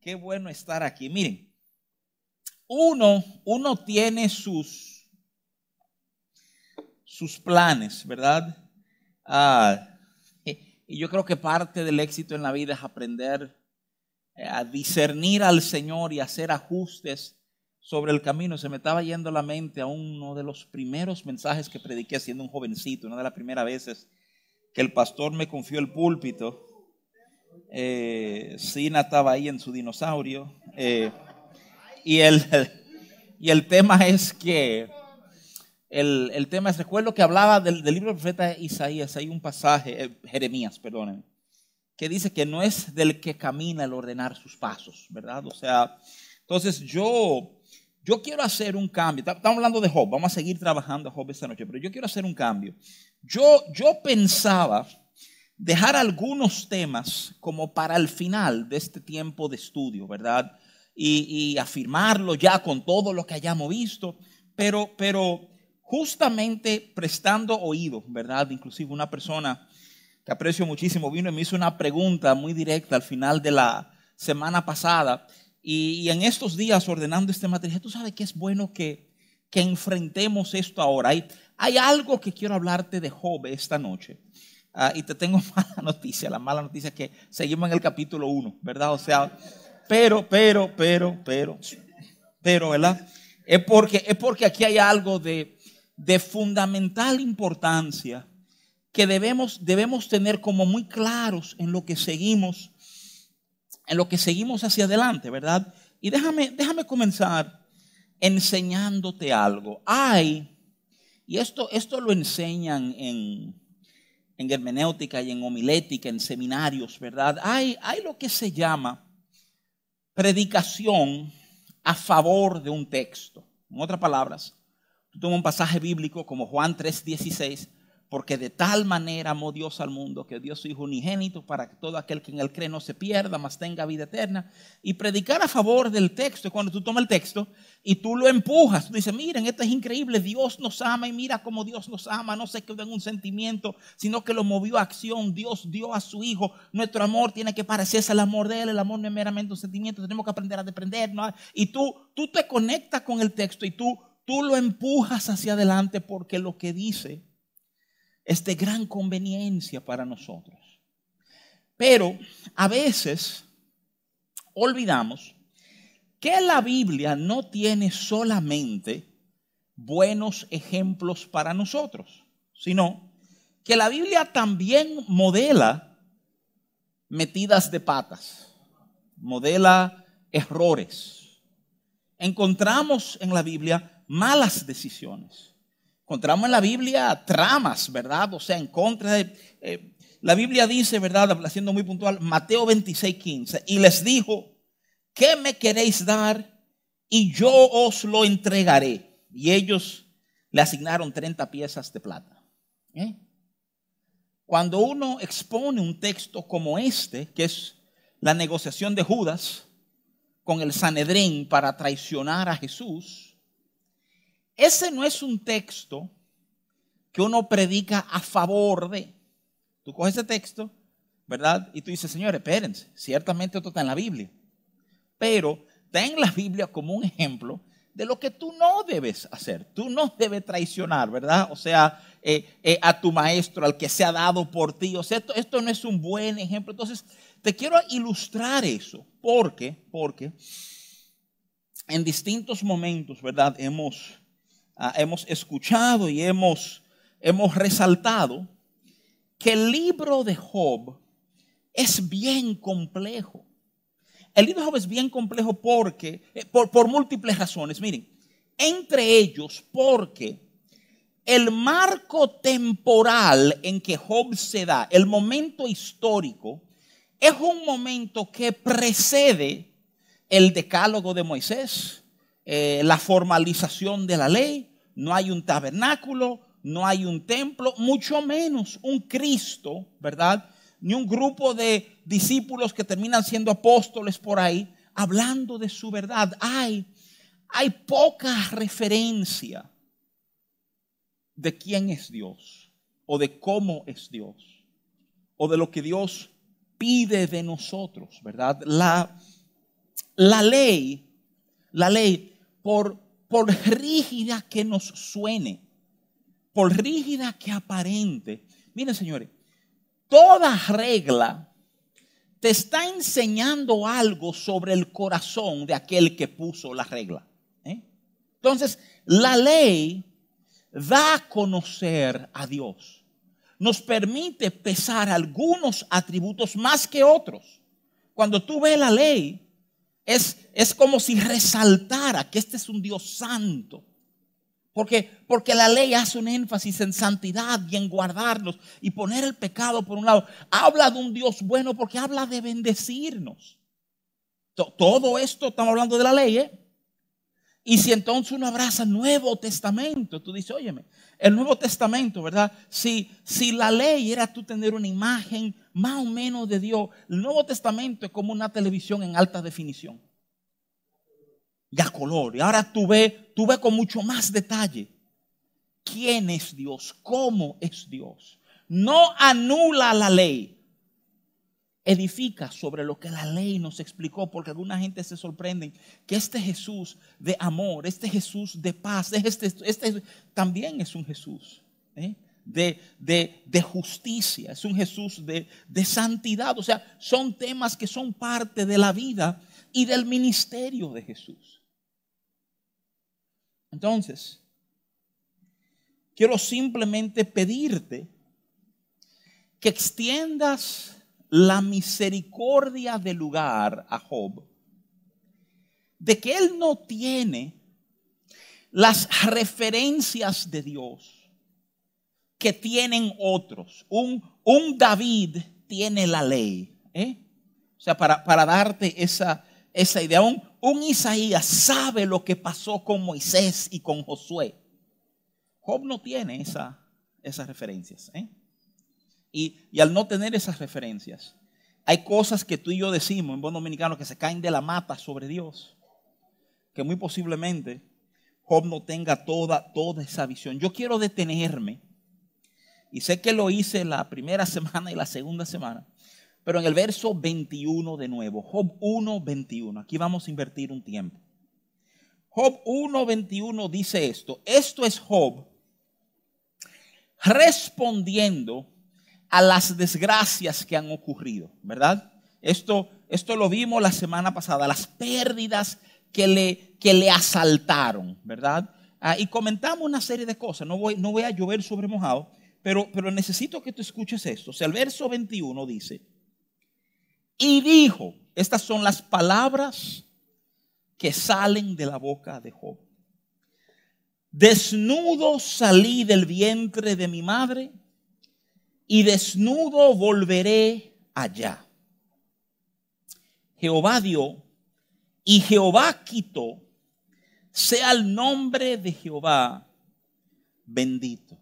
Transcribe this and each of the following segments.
Qué bueno estar aquí. Miren, uno, uno tiene sus, sus planes, ¿verdad? Ah, y yo creo que parte del éxito en la vida es aprender eh, a discernir al Señor y hacer ajustes sobre el camino. Se me estaba yendo la mente a uno de los primeros mensajes que prediqué siendo un jovencito, una de las primeras veces que el pastor me confió el púlpito. Eh, estaba ahí en su dinosaurio. Eh, y, el, y el tema es que, el, tema es, recuerdo que hablaba del, libro del profeta Isaías, hay un pasaje, eh, Jeremías, perdonen, que dice que no es del que camina el ordenar sus pasos, ¿verdad? O sea, entonces yo, yo quiero hacer un cambio. Estamos hablando de Job, vamos a seguir trabajando a Job esta noche, pero yo quiero hacer un cambio. Yo, yo pensaba dejar algunos temas como para el final de este tiempo de estudio, ¿verdad? Y, afirmarlo ya con todo lo que hayamos visto, pero, pero justamente prestando oído, ¿verdad? Inclusive una persona que aprecio muchísimo vino y me hizo una pregunta muy directa al final de la semana pasada y, en estos días ordenando este material, tú sabes que es bueno que, que enfrentemos esto ahora. Hay, hay algo que quiero hablarte de Job esta noche. Ah, y te tengo mala noticia. La mala noticia es que seguimos en el capítulo 1, ¿verdad? O sea, pero, pero, pero, pero, pero, ¿verdad? Es porque, es porque aquí hay algo de, de fundamental importancia que debemos, debemos tener como muy claros en lo que seguimos, en lo que seguimos hacia adelante, ¿verdad? Y déjame, déjame comenzar enseñándote algo. Hay y esto, esto lo enseñan en, en hermenéutica y en homilética, en seminarios, ¿verdad? Hay, hay lo que se llama predicación a favor de un texto. En otras palabras, tú tomas un pasaje bíblico como Juan 3:16 porque de tal manera amó Dios al mundo que dio su Hijo unigénito para que todo aquel que en él cree no se pierda, mas tenga vida eterna. Y predicar a favor del texto, cuando tú tomas el texto y tú lo empujas, tú dices, miren, esto es increíble, Dios nos ama y mira cómo Dios nos ama, no se quedó en un sentimiento, sino que lo movió a acción, Dios dio a su Hijo, nuestro amor tiene que parecerse al amor de Él, el amor no es meramente un sentimiento, tenemos que aprender a depender. Y tú, tú te conectas con el texto y tú, tú lo empujas hacia adelante porque lo que dice es de gran conveniencia para nosotros. Pero a veces olvidamos que la Biblia no tiene solamente buenos ejemplos para nosotros, sino que la Biblia también modela metidas de patas, modela errores. Encontramos en la Biblia malas decisiones Encontramos en la Biblia tramas, ¿verdad? O sea, en contra de... Eh, la Biblia dice, ¿verdad? Haciendo muy puntual, Mateo 26, 15, y les dijo, ¿qué me queréis dar? Y yo os lo entregaré. Y ellos le asignaron 30 piezas de plata. ¿Eh? Cuando uno expone un texto como este, que es la negociación de Judas con el Sanedrín para traicionar a Jesús, ese no es un texto que uno predica a favor de. Tú coges ese texto, ¿verdad? Y tú dices, señores, espérense, ciertamente esto está en la Biblia. Pero ten la Biblia como un ejemplo de lo que tú no debes hacer. Tú no debes traicionar, ¿verdad? O sea, eh, eh, a tu maestro, al que se ha dado por ti. O sea, esto, esto no es un buen ejemplo. Entonces, te quiero ilustrar eso. Porque, porque en distintos momentos, ¿verdad? Hemos Ah, hemos escuchado y hemos, hemos resaltado que el libro de Job es bien complejo. El libro de Job es bien complejo porque, eh, por, por múltiples razones. Miren, entre ellos porque el marco temporal en que Job se da, el momento histórico, es un momento que precede el decálogo de Moisés, eh, la formalización de la ley, no hay un tabernáculo, no hay un templo, mucho menos un Cristo, ¿verdad? Ni un grupo de discípulos que terminan siendo apóstoles por ahí, hablando de su verdad. Hay, hay poca referencia de quién es Dios, o de cómo es Dios, o de lo que Dios pide de nosotros, ¿verdad? La, la ley, la ley, por, por rígida que nos suene, por rígida que aparente, miren señores, toda regla te está enseñando algo sobre el corazón de aquel que puso la regla. ¿eh? Entonces, la ley da a conocer a Dios. Nos permite pesar algunos atributos más que otros. Cuando tú ves la ley, es, es como si resaltara que este es un Dios santo. Porque, porque la ley hace un énfasis en santidad y en guardarnos y poner el pecado por un lado. Habla de un Dios bueno porque habla de bendecirnos. Todo esto estamos hablando de la ley, ¿eh? Y si entonces uno abraza el Nuevo Testamento, tú dices, óyeme, el Nuevo Testamento, ¿verdad? Si, si la ley era tú tener una imagen más o menos de Dios, el Nuevo Testamento es como una televisión en alta definición. Ya color. Y ahora tú ves, tú ves con mucho más detalle quién es Dios, cómo es Dios. No anula la ley, edifica sobre lo que la ley nos explicó, porque alguna gente se sorprende que este Jesús de amor, este Jesús de paz, este, este también es un Jesús ¿eh? de, de, justicia, es un Jesús de, de santidad. O sea, son temas que son parte de la vida y del ministerio de Jesús. Entonces, quiero simplemente pedirte que extiendas la misericordia del lugar a Job, de que él no tiene las referencias de Dios que tienen otros. Un, David tiene la ley. ¿eh? O sea, para, darte esa, esa idea, un, un, Isaías sabe lo que pasó con Moisés y con Josué. Job no tiene esa, esas referencias. ¿eh? Y, al no tener esas referencias, hay cosas que tú y yo decimos en buen dominicano que se caen de la mata sobre Dios. Que muy posiblemente Job no tenga toda, toda esa visión. Yo quiero detenerme. Y sé que lo hice la primera semana y la segunda semana. Pero en el verso 21 de nuevo. Job 1, 21. Aquí vamos a invertir un tiempo. Job 1, 21 dice esto. Esto es Job respondiendo a las desgracias que han ocurrido, ¿verdad? Esto, esto lo vimos la semana pasada, las pérdidas que le, que le asaltaron, ¿verdad? Ah, y comentamos una serie de cosas, no voy, no voy a llover sobre mojado, pero, pero necesito que tú escuches esto. O sea, el verso 21 dice, y dijo, estas son las palabras que salen de la boca de Job. Desnudo salí del vientre de mi madre y desnudo volveré allá. Jehová dio y Jehová quitó, sea el nombre de Jehová bendito.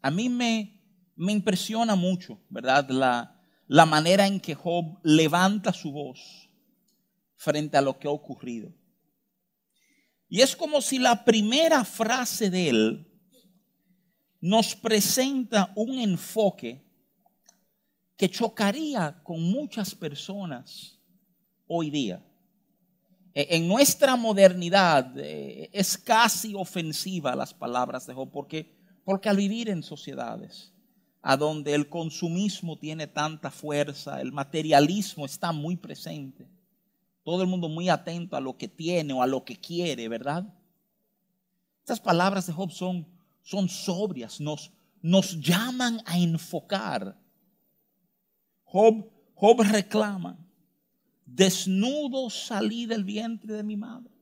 A mí me, me impresiona mucho, ¿verdad? La, la manera en que Job levanta su voz frente a lo que ha ocurrido. Y es como si la primera frase de él nos presenta un enfoque que chocaría con muchas personas hoy día. E, en nuestra modernidad eh, es casi ofensiva las palabras de Job porque, porque al vivir en sociedades a donde el consumismo tiene tanta fuerza, el materialismo está muy presente, todo el mundo muy atento a lo que tiene o a lo que quiere, ¿verdad? Estas palabras de Job son son sobrias, nos, nos llaman a enfocar. Job, Job reclama, desnudo salí del vientre de mi madre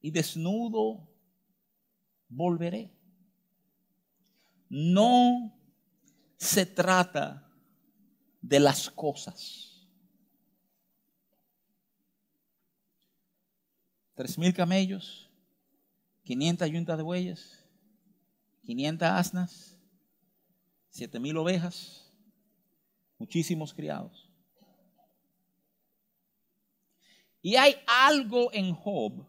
y desnudo volveré. No se trata de las cosas. Tres mil camellos, 500 yuntas de bueyes, 500 asnas, 7000 ovejas, muchísimos criados. Y hay algo en Job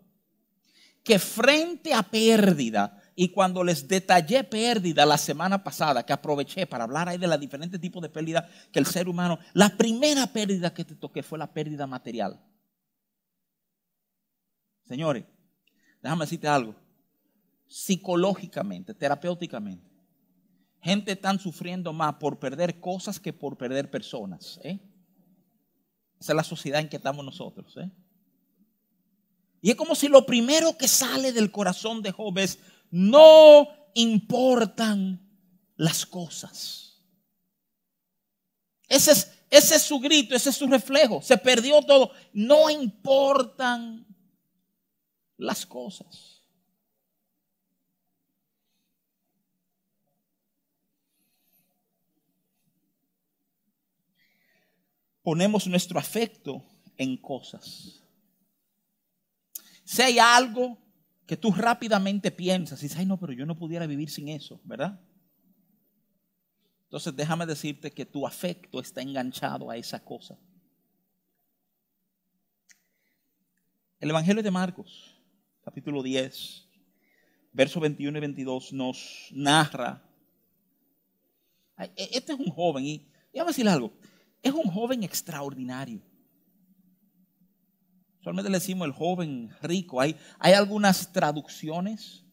que frente a pérdida, Y cuando les detallé pérdida la semana pasada, que aproveché para hablar ahí de los diferentes tipos de pérdida que el ser humano, la primera pérdida que te toqué fue la pérdida material. Señores, déjame decirte algo. Psicológicamente, terapéuticamente, gente está sufriendo más por perder cosas que por perder personas. ¿eh? Esa es la sociedad en que estamos nosotros. ¿eh? Y es como si lo primero que sale del corazón de Job es, no importan las cosas. Ese es, ese es su grito, ese es su reflejo. Se perdió todo. No importan las cosas. Ponemos nuestro afecto en cosas. Si hay algo que tú rápidamente piensas y dices, ay no, pero yo no pudiera vivir sin eso, ¿verdad? Entonces déjame decirte que tu afecto está enganchado a esa cosa. El Evangelio de Marcos, capítulo 10, versos 21 y 22, nos narra. E, este es un joven, y déjame decirle algo, es un joven extraordinario. Solamente le decimos el joven rico. Hay, hay algunas traducciones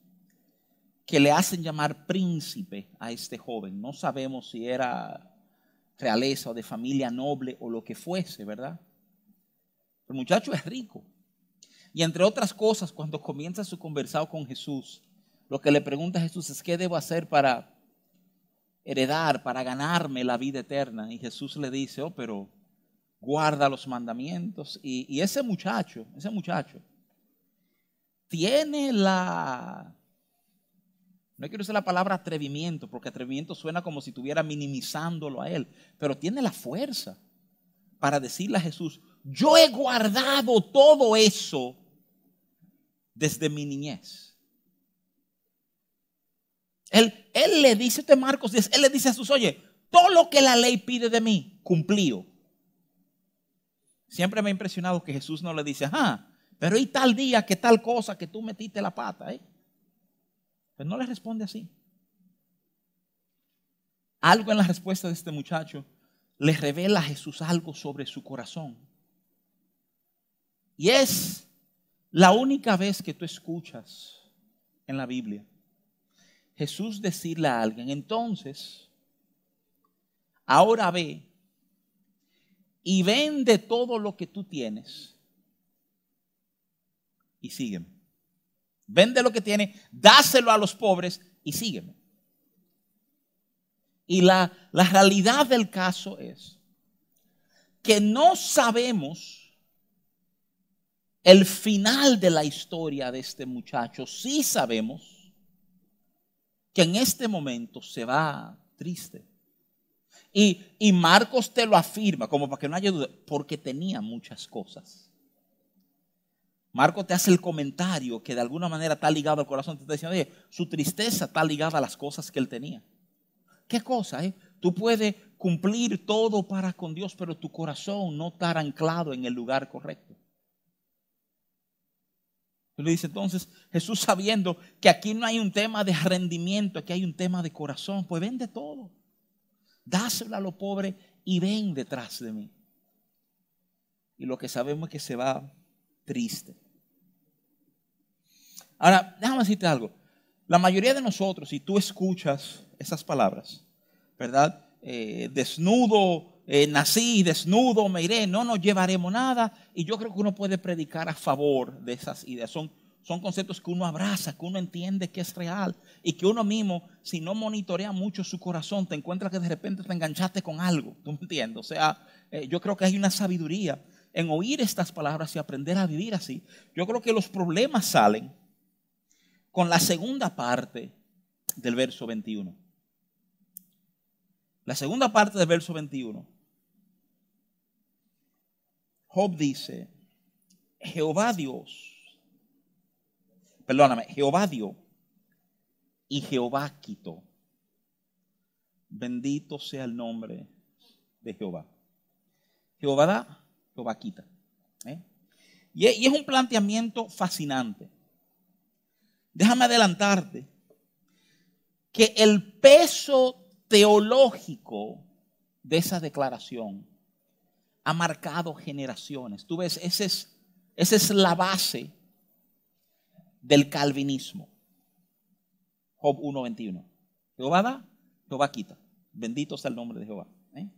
que le hacen llamar príncipe a este joven. No sabemos si era realeza o de familia noble o lo que fuese, ¿verdad? El muchacho es rico. Y entre otras cosas, cuando comienza su conversado con Jesús, lo que le pregunta a Jesús es, ¿qué debo hacer para heredar, para ganarme la vida eterna? Y Jesús le dice, oh, pero guarda los mandamientos. Y, ese muchacho, ese muchacho, tiene la... No quiero usar la palabra atrevimiento, porque atrevimiento suena como si estuviera minimizándolo a él, pero tiene la fuerza para decirle a Jesús, yo he guardado todo eso desde mi niñez. Él, le dice, este Marcos él le dice a Jesús, oye, todo lo que la ley pide de mí, cumplió. Siempre me ha impresionado que Jesús no le dice, ah, pero y tal día que tal cosa que tú metiste la pata, ¿eh? Pero no le responde así. Algo en la respuesta de este muchacho le revela a Jesús algo sobre su corazón. Y es la única vez que tú escuchas en la Biblia Jesús decirle a alguien, entonces, ahora ve y vende todo lo que tú tienes y sígueme. Vende lo que tienes, dáselo a los pobres y sígueme. Y la, la realidad del caso es que no sabemos el final de la historia de este muchacho. Sí sabemos que en este momento se va triste. Y, Marcos te lo afirma, como para que no haya duda, porque tenía muchas cosas. Marcos te hace el comentario que de alguna manera está ligado al corazón. Te está diciendo, oye, su tristeza está ligada a las cosas que él tenía. ¿Qué cosa? Eh? Tú puedes cumplir todo para con Dios, pero tu corazón no está anclado en el lugar correcto. Le dice entonces, Jesús sabiendo que aquí no hay un tema de rendimiento, aquí hay un tema de corazón, pues vende todo dáselo a los pobres y ven detrás de mí. Y lo que sabemos es que se va triste. Ahora, déjame decirte algo. La mayoría de nosotros, si tú escuchas esas palabras, ¿verdad? Eh, desnudo, eh, nací, desnudo, me iré, no nos llevaremos nada. Y yo creo que uno puede predicar a favor de esas ideas. Son son conceptos que uno abraza, que uno entiende que es real y que uno mismo, si no monitorea mucho su corazón, te encuentra que de repente te enganchaste con algo. ¿Tú entiendes? O sea, eh, yo creo que hay una sabiduría en oír estas palabras y aprender a vivir así. Yo creo que los problemas salen con la segunda parte del verso 21. La segunda parte del verso 21. Job dice, Jehová Dios perdóname, Jehová dio y Jehová quitó. Bendito sea el nombre de Jehová. Jehová da, Jehová quita. ¿eh? Y es un planteamiento fascinante. Déjame adelantarte que el peso teológico de esa declaración ha marcado generaciones. Tú ves, esa es, es la base del calvinismo. Job 1.21. Jehová da, Jehová quita. Bendito sea el nombre de Jehová. ¿eh?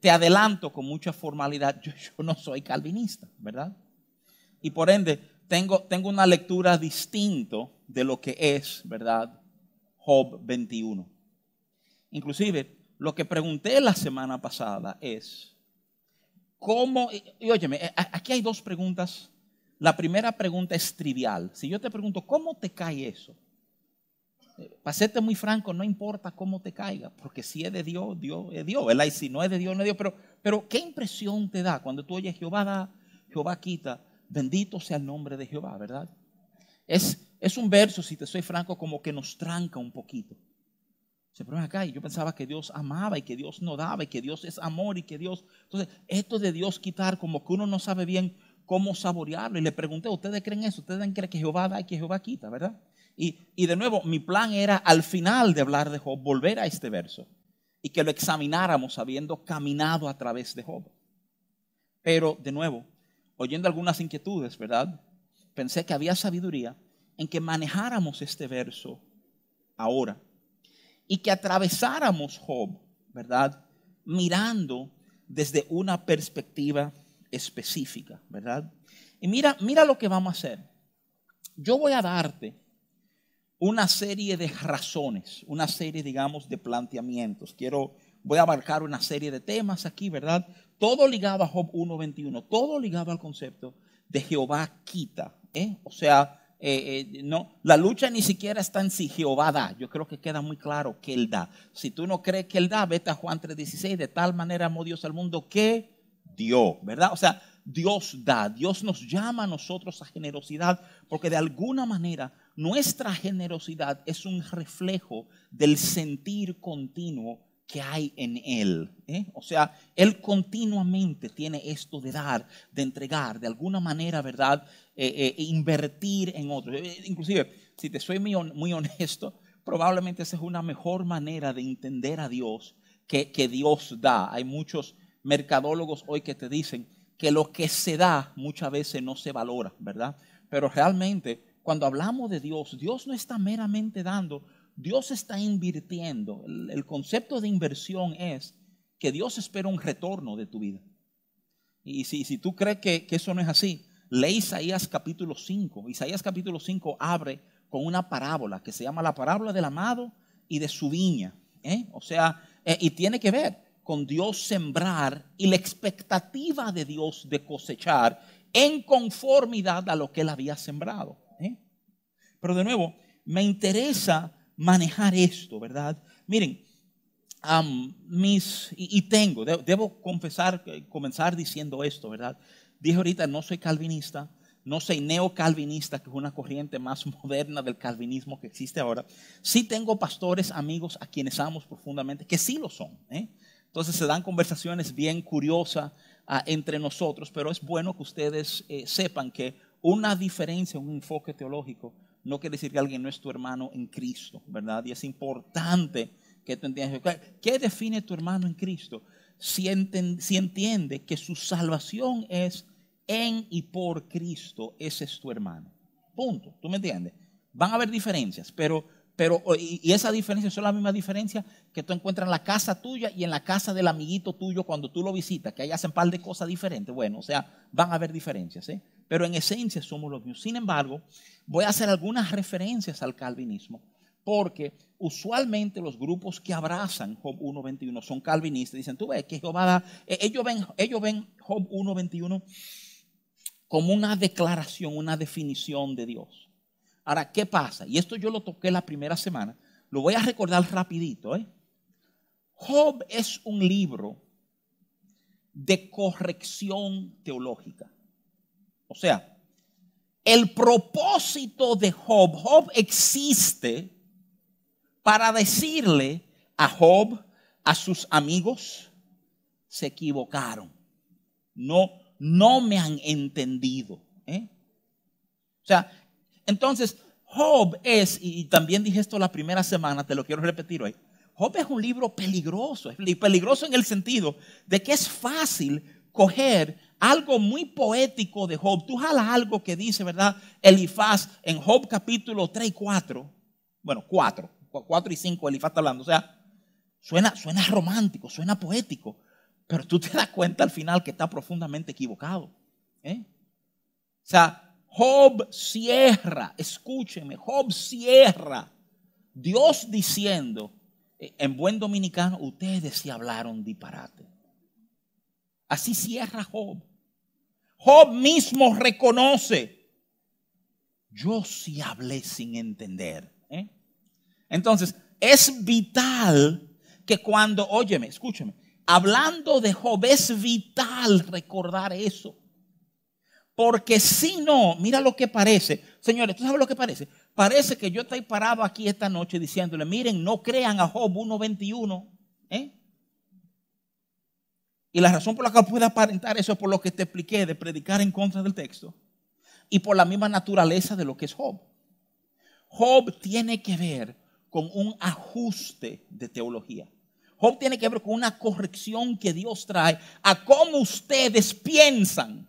Te, adelanto con mucha formalidad, yo, no soy calvinista, ¿verdad? Y por ende, tengo, tengo una lectura distinto de lo que es, ¿verdad? Job 21. Inclusive, lo que pregunté la semana pasada es, ¿cómo? Y, óyeme, eh, aquí hay dos preguntas. La primera pregunta es trivial. Si yo te pregunto, ¿cómo te cae eso? para serte muy franco, no importa cómo te caiga, porque si es de Dios, Dios es Dios, ¿verdad? Y si no es de Dios, no es Dios. Pero, pero ¿qué impresión te da cuando tú oyes Jehová da, Jehová quita? Bendito sea el nombre de Jehová, ¿verdad? Es, es un verso, si te soy franco, como que nos tranca un poquito. Se pone acá y yo pensaba que Dios amaba y que Dios no daba y que Dios es amor y que Dios... Entonces, esto de Dios quitar, como que uno no sabe bien cómo saborearlo. Y le pregunté, ¿ustedes creen eso? ¿Ustedes creen que Jehová da y que Jehová quita, verdad? Y, de nuevo, mi plan era al final de hablar de Job, volver a este verso y que lo examináramos habiendo caminado a través de Job. Pero, de nuevo, oyendo algunas inquietudes, ¿verdad? Pensé que había sabiduría en que manejáramos este verso ahora y que atravesáramos Job, ¿verdad? Mirando desde una perspectiva específica, ¿verdad? Y mira, mira lo que vamos a hacer. Yo voy a darte una serie de razones, una serie, digamos, de planteamientos. Quiero, voy a abarcar una serie de temas aquí, ¿verdad? Todo ligado a Job 1.21, todo ligado al concepto de Jehová quita. ¿eh? O sea, eh, eh, no, la lucha ni siquiera está en si Jehová da. Yo creo que queda muy claro que Él da. Si tú no crees que Él da, vete a Juan 3.16. De tal manera amó Dios al mundo que dio, ¿verdad? O sea, Dios da. Dios nos llama a nosotros a generosidad porque de alguna manera nuestra generosidad es un reflejo del sentir continuo que hay en Él. ¿eh? O sea, Él continuamente tiene esto de dar, de entregar, de alguna manera, ¿verdad? Eh, eh, invertir en otros. inclusive, si te soy muy, honesto, probablemente esa es una mejor manera de entender a Dios que, que Dios da. Hay muchos mercadólogos hoy que te dicen que lo que se da muchas veces no se valora, ¿verdad? Pero realmente cuando hablamos de Dios, Dios no está meramente dando, Dios está invirtiendo. El, concepto de inversión es que Dios espera un retorno de tu vida. Y si, si tú crees que, eso no es así, lee Isaías capítulo 5. Isaías capítulo 5 abre con una parábola que se llama la parábola del amado y de su viña. ¿eh? O sea, eh, y tiene que ver con Dios sembrar y la expectativa de Dios de cosechar en conformidad a lo que él había sembrado. Pero de nuevo, me interesa manejar esto, ¿verdad? Miren, mis, y, tengo, debo confesar, eh, comenzar diciendo esto, ¿verdad? Dije ahorita, no soy calvinista, no soy neocalvinista, que es una corriente más moderna del calvinismo que existe ahora. Sí tengo pastores, amigos a quienes amo profundamente, que sí lo son. ¿eh? Entonces se dan conversaciones bien curiosas ah, entre nosotros, pero es bueno que ustedes eh, sepan que una diferencia, un enfoque teológico, no quiere decir que alguien no es tu hermano en Cristo, ¿verdad? Y es importante que tú entiendas. ¿Qué define tu hermano en Cristo? Si, entiende que su salvación es en y por Cristo, ese es tu hermano. Punto. ¿Tú me entiendes? Van a haber diferencias, pero, pero y esa diferencia son la misma diferencia que tú encuentras en la casa tuya y en la casa del amiguito tuyo cuando tú lo visitas, que ahí hacen un par de cosas diferentes. Bueno, o sea, van a haber diferencias, ¿eh? pero en esencia somos los mismos. Sin embargo, voy a hacer algunas referencias al calvinismo, porque usualmente los grupos que abrazan Job 1.21 son calvinistas. Dicen, tú ves que Jehová da, eh, ellos ven, ellos ven Job 1.21 como una declaración, una definición de Dios. Ahora, ¿qué pasa? Y esto yo lo toqué la primera semana. Lo voy a recordar rapidito. ¿eh? Job es un libro de corrección teológica. O sea, el propósito de Job, Job existe para decirle a Job, a sus amigos, se equivocaron. No, no me han entendido. ¿eh? O sea, entonces, Job es, y también dije esto la primera semana, te lo quiero repetir hoy. Job es un libro peligroso, es peligroso en el sentido de que es fácil coger algo muy poético de Job. Tú jalas algo que dice, ¿verdad? Elifaz en Job capítulo 3 y 4. Bueno, 4. 4 y 5 Elifaz está hablando. O sea, suena, suena romántico, suena poético. Pero tú te das cuenta al final que está profundamente equivocado. ¿eh? O sea, Job cierra, escúcheme, Job cierra. Dios diciendo, eh, en buen dominicano, ustedes sí hablaron disparate. Así cierra Job. Job mismo reconoce, yo sí hablé sin entender. ¿eh? Entonces, es vital que cuando, óyeme, escúcheme, hablando de Job, es vital recordar eso. Porque si no, mira lo que parece. Señores, ¿tú sabes lo que parece? Parece que yo estoy parado aquí esta noche diciéndole, miren, no crean a Job 1.21. ¿eh? Y la razón por la que puede aparentar eso es por lo que te expliqué de predicar en contra del texto y por la misma naturaleza de lo que es Job. Job tiene que ver con un ajuste de teología. Job tiene que ver con una corrección que Dios trae a cómo ustedes piensan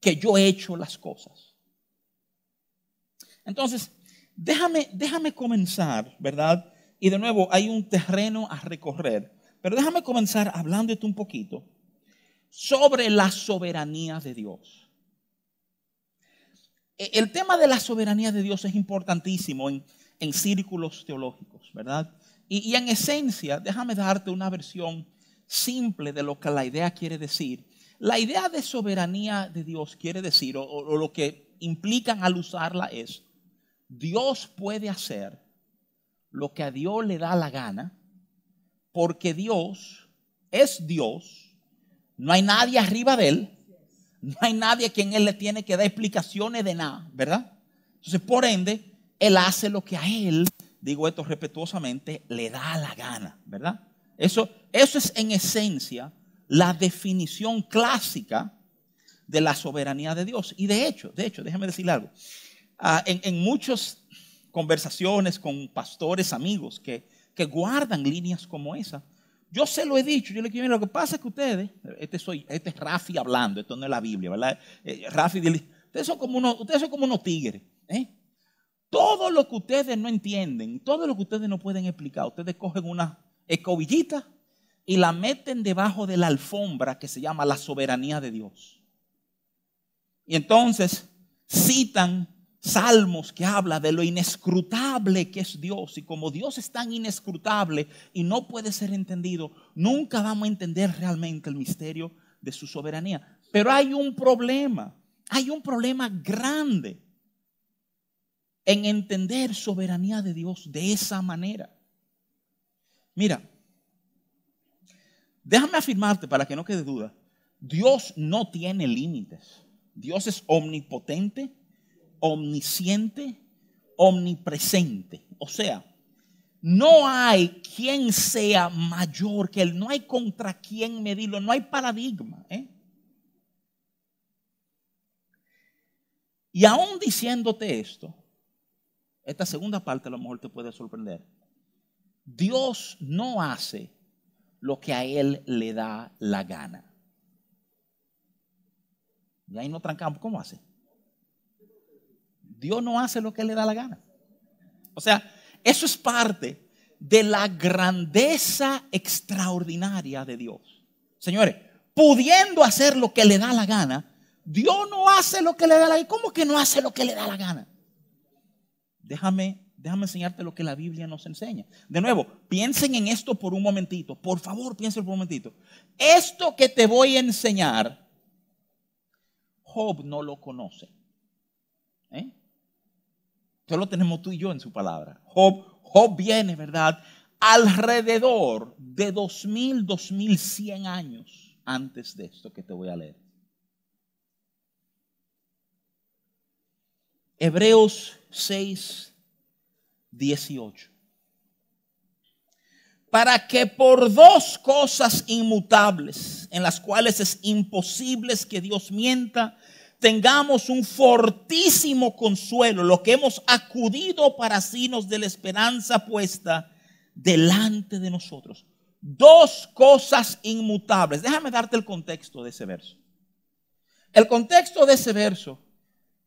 que yo he hecho las cosas. Entonces, déjame, déjame comenzar, ¿verdad? Y de nuevo, hay un terreno a recorrer pero déjame comenzar hablándote un poquito sobre la soberanía de Dios. E, el tema de la soberanía de Dios es importantísimo en, círculos teológicos, ¿verdad? Y, en esencia, déjame darte una versión simple de lo que la idea quiere decir. La idea de soberanía de Dios quiere decir, o lo que implican al usarla es, Dios puede hacer lo que a Dios le da la gana porque Dios es Dios, no hay nadie arriba de él, no hay nadie a quien él le tiene que dar explicaciones de nada, ¿verdad? Entonces, por ende, él hace lo que a él, digo esto respetuosamente, le da la gana, ¿verdad? Eso, eso es en esencia la definición clásica de la soberanía de Dios. Y de hecho, de hecho, déjame decirle algo. Ah, en, en muchas conversaciones con pastores amigos que, que guardan líneas como esa. Yo se lo he dicho, yo le quiero lo que pasa es que ustedes, este, soy, este es Rafi hablando, esto no es la Biblia, ¿verdad? Eh, Rafi, ustedes son como unos, ustedes son como unos tigres. ¿eh? Todo lo que ustedes no entienden, todo lo que ustedes no pueden explicar, ustedes cogen una escobillita y la meten debajo de la alfombra que se llama la soberanía de Dios. Y entonces citan salmos que habla de lo inescrutable que es Dios. Y como Dios es tan inescrutable y no puede ser entendido, nunca vamos a entender realmente el misterio de su soberanía. Pero hay un problema, hay un problema grande en entender soberanía de Dios de esa manera. Mira, déjame afirmarte para que no quede duda, Dios no tiene límites. Dios es omnipotente, omnisciente, omnipresente. O sea, no hay quien sea mayor que Él, no hay contra quien medirlo, no hay paradigma. ¿eh? Y aún diciéndote esto, esta segunda parte a lo mejor te puede sorprender. Dios no hace lo que a Él le da la gana. Y ahí no trancamos. ¿Cómo hace? Dios no hace lo que le da la gana. O sea, eso es parte de la grandeza extraordinaria de Dios. Señores, pudiendo hacer lo que le da la gana, Dios no hace lo que le da la gana. ¿Cómo que no hace lo que le da la gana? Déjame, déjame enseñarte lo que la Biblia nos enseña. De nuevo, piensen en esto por un momentito. Por favor, piensen por un momentito. Esto que te voy a enseñar, Job no lo conoce. ¿Eh? Solo tenemos tú y yo en su palabra. Job, Job viene, ¿verdad? Alrededor de 2000, 2100 años antes de esto que te voy a leer. Hebreos 6, 18. Para que por dos cosas inmutables, en las cuales es imposible que Dios mienta, tengamos un fortísimo consuelo, lo que hemos acudido para nos de la esperanza puesta delante de nosotros. Dos cosas inmutables. Déjame darte el contexto de ese verso. El contexto de ese verso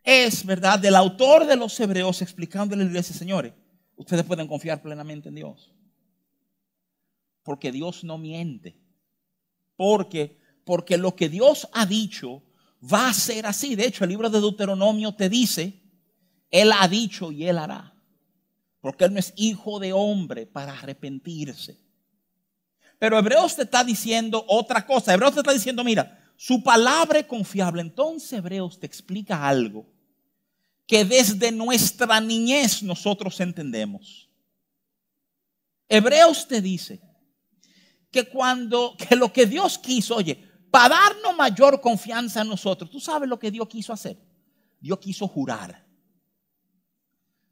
es, ¿verdad?, del autor de los Hebreos explicándole a la iglesia, señores, ustedes pueden confiar plenamente en Dios. Porque Dios no miente. Porque, porque lo que Dios ha dicho va a ser así. De hecho, el libro de Deuteronomio te dice, Él ha dicho y Él hará. Porque Él no es hijo de hombre para arrepentirse. Pero Hebreos te está diciendo otra cosa. Hebreos te está diciendo, mira, su palabra es confiable. Entonces Hebreos te explica algo que desde nuestra niñez nosotros entendemos. Hebreos te dice que cuando, que lo que Dios quiso, oye, para darnos mayor confianza en nosotros, tú sabes lo que Dios quiso hacer. Dios quiso jurar.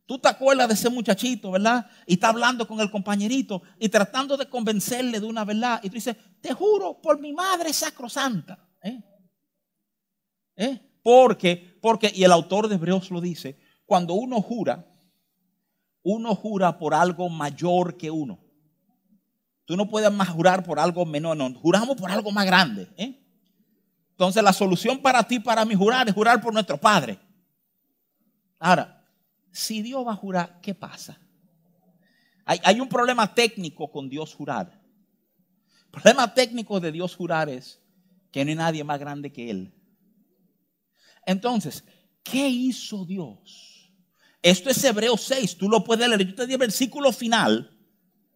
Tú te acuerdas de ese muchachito, ¿verdad? Y está hablando con el compañerito y tratando de convencerle de una verdad. Y tú dices, te juro por mi madre sacrosanta. ¿Eh? ¿Eh? Porque, porque, y el autor de Hebreos lo dice, cuando uno jura, uno jura por algo mayor que uno. Tú no puedes más jurar por algo menor, no, juramos por algo más grande. ¿eh? Entonces la solución para ti, para mí jurar, es jurar por nuestro Padre. Ahora, si Dios va a jurar, ¿qué pasa? Hay, hay un problema técnico con Dios jurar. El problema técnico de Dios jurar es que no hay nadie más grande que Él. Entonces, ¿qué hizo Dios? Esto es Hebreos 6, tú lo puedes leer. Yo te di el versículo final,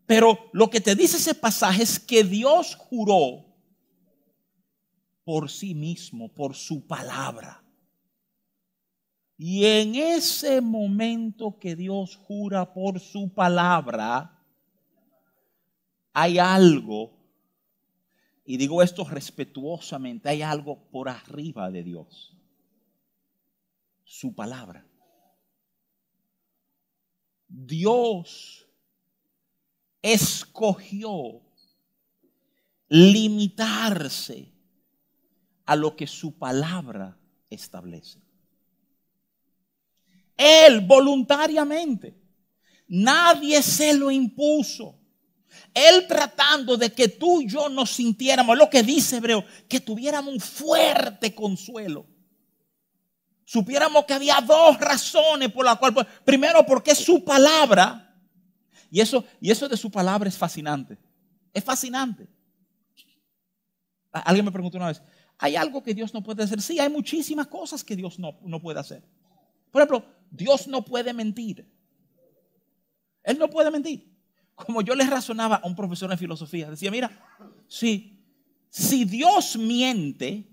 pero lo que te dice ese pasaje es que Dios juró por sí mismo, por su palabra. Y en ese momento que Dios jura por su palabra, hay algo y digo esto respetuosamente, hay algo por arriba de Dios. Su palabra. Dios escogió limitarse a lo que su palabra establece. Él voluntariamente. Nadie se lo impuso. Él tratando de que tú y yo nos sintiéramos, lo que dice Hebreo, que tuviéramos un fuerte consuelo. Supiéramos que había dos razones por las cuales, primero porque su palabra, y eso, y eso de su palabra es fascinante. Es fascinante. Alguien me preguntó una vez, ¿hay algo que Dios no puede hacer? Sí, hay muchísimas cosas que Dios no, no puede hacer. Por ejemplo, Dios no puede mentir. Él no puede mentir como yo le razonaba a un profesor de filosofía, decía, mira, si, si Dios miente,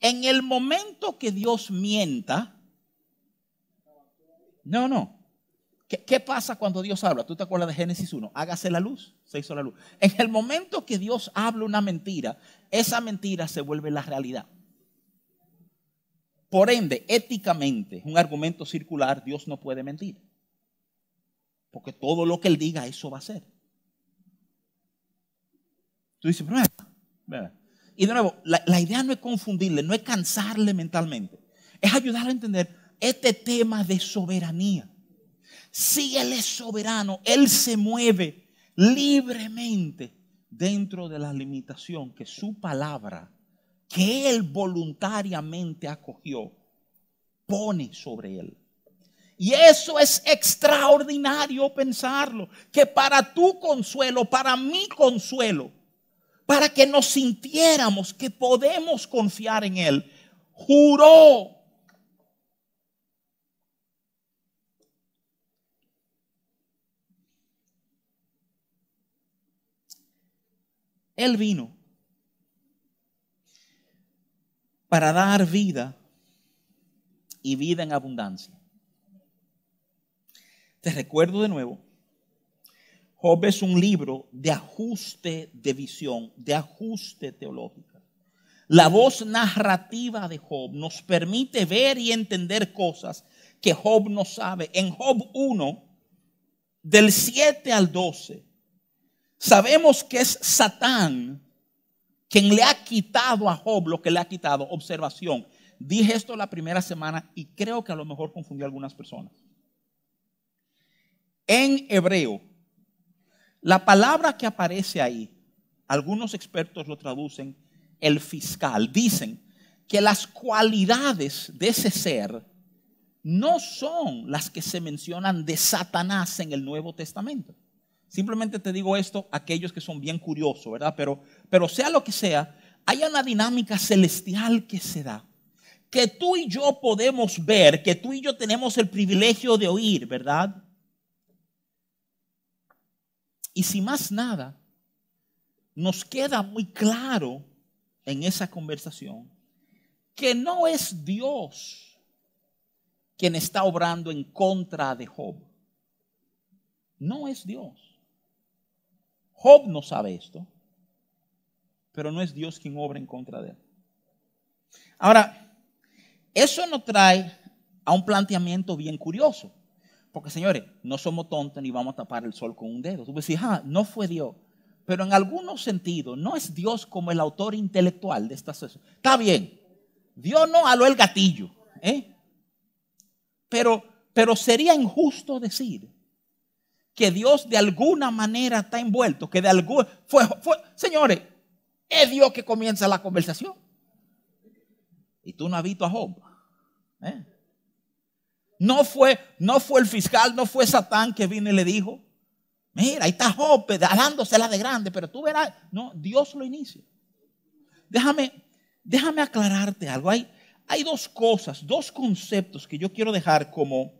en el momento que Dios mienta, no, no. ¿Qué, ¿Qué, pasa cuando Dios habla? ¿Tú te acuerdas de Génesis 1? Hágase la luz, se hizo la luz. En el momento que Dios habla una mentira, esa mentira se vuelve la realidad. Por ende, éticamente, un argumento circular, Dios no puede mentir. Porque todo lo que Él diga, eso va a ser. Tú dices, pero y de nuevo, la, la, idea no es confundirle, no es cansarle mentalmente. Es ayudarle a entender este tema de soberanía. Si Él es soberano, Él se mueve libremente dentro de la limitación que su palabra, que Él voluntariamente acogió, pone sobre Él. Y eso es extraordinario pensarlo, que para tu consuelo, para mi consuelo, para que nos sintiéramos que podemos confiar en Él, juró. Él vino para dar vida y vida en abundancia. Te recuerdo de nuevo, Job es un libro de ajuste de visión, de ajuste teológico. La voz narrativa de Job nos permite ver y entender cosas que Job no sabe. En Job 1, del 7 al 12, sabemos que es Satán quien le ha quitado a Job lo que le ha quitado. Observación. dije esto la primera semana y creo que a lo mejor confundió a algunas personas. En hebreo, la palabra que aparece ahí, algunos expertos lo traducen el fiscal. Dicen que las cualidades de ese ser no son las que se mencionan de Satanás en el Nuevo Testamento. Simplemente te digo esto aquellos que son bien curiosos, ¿verdad? Pero, pero sea lo que sea, hay una dinámica celestial que se da. Que tú y yo podemos ver, que tú y yo tenemos el privilegio de oír, ¿verdad? Y si más nada, nos queda muy claro en esa conversación que no es Dios quien está obrando en contra de Job. No es Dios. Job no sabe esto, pero no es Dios quien obra en contra de él. Ahora, eso nos trae a un planteamiento bien curioso. Porque señores, no somos tontos ni vamos a tapar el sol con un dedo. Tú decís, ah, no fue Dios. Pero en algunos sentidos, no es Dios como el autor intelectual de estas cosas. Está bien, Dios no aló el gatillo. ¿eh? Pero, pero sería injusto decir que Dios de alguna manera está envuelto, que de algún fue, señores, es Dios que comienza la conversación. Y tú no has visto a Job. ¿eh? No fue, no fue el fiscal, no fue Satán que vino y le dijo, Mira, ahí está Job dándosela de grande, pero tú verás, no, Dios lo inicia. Déjame, déjame aclararte algo. Hay, hay dos cosas, dos conceptos que yo quiero dejar como,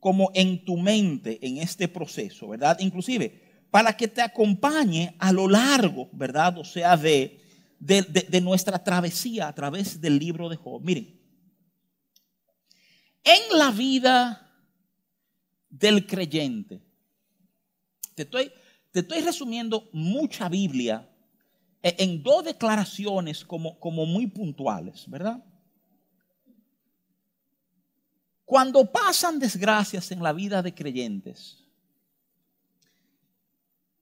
como en tu mente en este proceso, ¿verdad? Inclusive para que te acompañe a lo largo, ¿verdad? O sea, de, de, de nuestra travesía a través del libro de Job. Miren, en la vida del creyente, te estoy, te estoy resumiendo mucha Biblia en dos declaraciones como, como muy puntuales, ¿verdad? Cuando pasan desgracias en la vida de creyentes,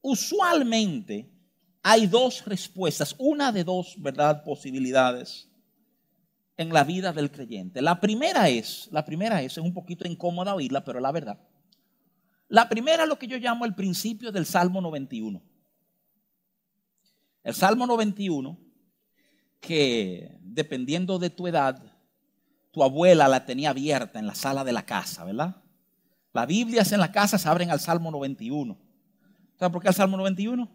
usualmente hay dos respuestas, una de dos, ¿verdad?, posibilidades en la vida del creyente. La primera es, la primera es, es un poquito incómoda oírla, pero la verdad. La primera es lo que yo llamo el principio del Salmo 91. El Salmo 91, que dependiendo de tu edad, tu abuela la tenía abierta en la sala de la casa, ¿verdad? Las Biblias en la casa se abren al Salmo 91. ¿Sabes por qué el Salmo 91?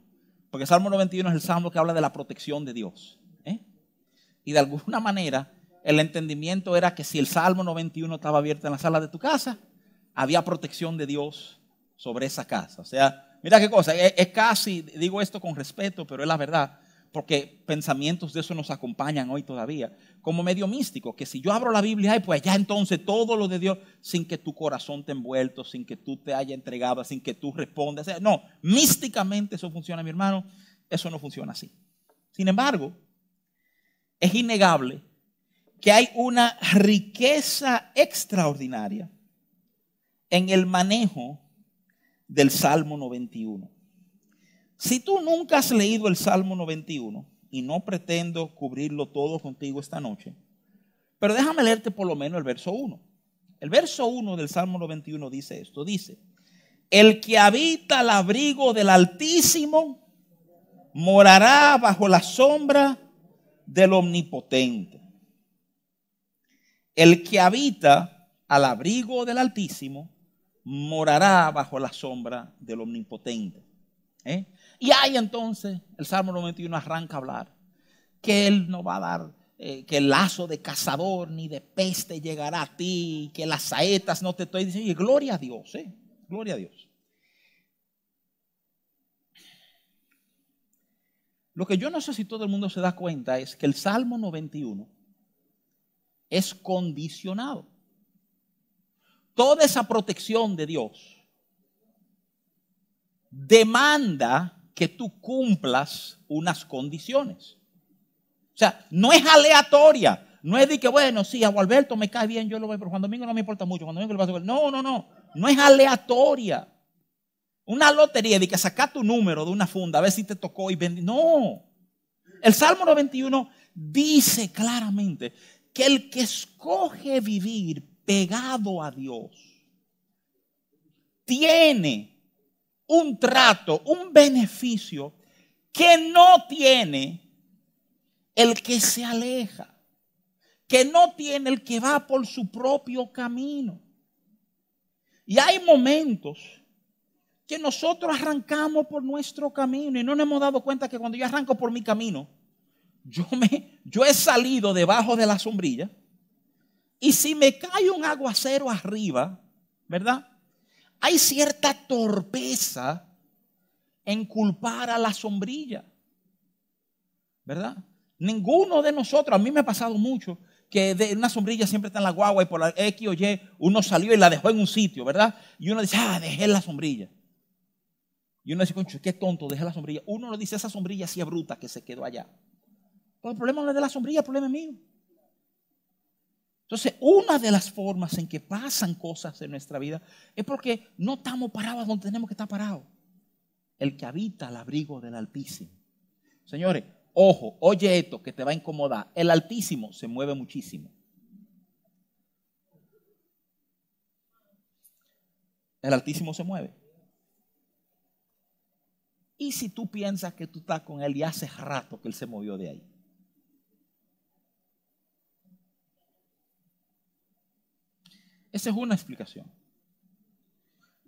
Porque el Salmo 91 es el salmo que habla de la protección de Dios. ¿eh? Y de alguna manera, el entendimiento era que si el Salmo 91 estaba abierto en la sala de tu casa, había protección de Dios sobre esa casa. O sea, mira qué cosa, es, casi, digo esto con respeto, pero es la verdad, porque pensamientos de eso nos acompañan hoy todavía, como medio místico, que si yo abro la Biblia, pues ya entonces todo lo de Dios, sin que tu corazón te envuelto, sin que tú te haya entregado, sin que tú respondas. No, místicamente eso funciona, mi hermano, eso no funciona así. Sin embargo, es innegable que hay una riqueza extraordinaria en el manejo del Salmo 91. Si tú nunca has leído el Salmo 91, y no pretendo cubrirlo todo contigo esta noche, pero déjame leerte por lo menos el verso 1. El verso 1 del Salmo 91 dice esto, dice, el que habita al abrigo del Altísimo morará bajo la sombra del Omnipotente. El que habita al abrigo del Altísimo morará bajo la sombra del omnipotente. ¿eh? Y ahí entonces el Salmo 91 arranca a hablar que Él no va a dar, eh, que el lazo de cazador ni de peste llegará a ti, que las saetas no te estoy diciendo. Y gloria a Dios, ¿eh? gloria a Dios. Lo que yo no sé si todo el mundo se da cuenta es que el Salmo 91 es condicionado toda esa protección de Dios demanda que tú cumplas unas condiciones. O sea, no es aleatoria. No es de que, bueno, sí, a Alberto me cae bien, yo lo veo, pero Juan Domingo no me importa mucho. Cuando Domingo lo No, no, no. No es aleatoria. Una lotería de que saca tu número de una funda, a ver si te tocó y vendí. No. El Salmo 91 dice claramente que el que escoge vivir pegado a Dios tiene un trato, un beneficio que no tiene el que se aleja, que no tiene el que va por su propio camino. Y hay momentos que nosotros arrancamos por nuestro camino y no nos hemos dado cuenta que cuando yo arranco por mi camino, yo, me, yo he salido debajo de la sombrilla y si me cae un aguacero arriba, ¿verdad? Hay cierta torpeza en culpar a la sombrilla, ¿verdad? Ninguno de nosotros, a mí me ha pasado mucho, que de una sombrilla siempre está en la guagua y por la X o Y uno salió y la dejó en un sitio, ¿verdad? Y uno dice, ah, dejé la sombrilla. Y uno dice, concho, qué tonto, dejé la sombrilla. Uno le dice, esa sombrilla así es bruta que se quedó allá. El problema no es de la sombrilla, el problema es mío. Entonces, una de las formas en que pasan cosas en nuestra vida es porque no estamos parados donde tenemos que estar parados. El que habita al abrigo del Altísimo. Señores, ojo, oye esto que te va a incomodar. El Altísimo se mueve muchísimo. El Altísimo se mueve. ¿Y si tú piensas que tú estás con Él y hace rato que Él se movió de ahí? Esa es una explicación.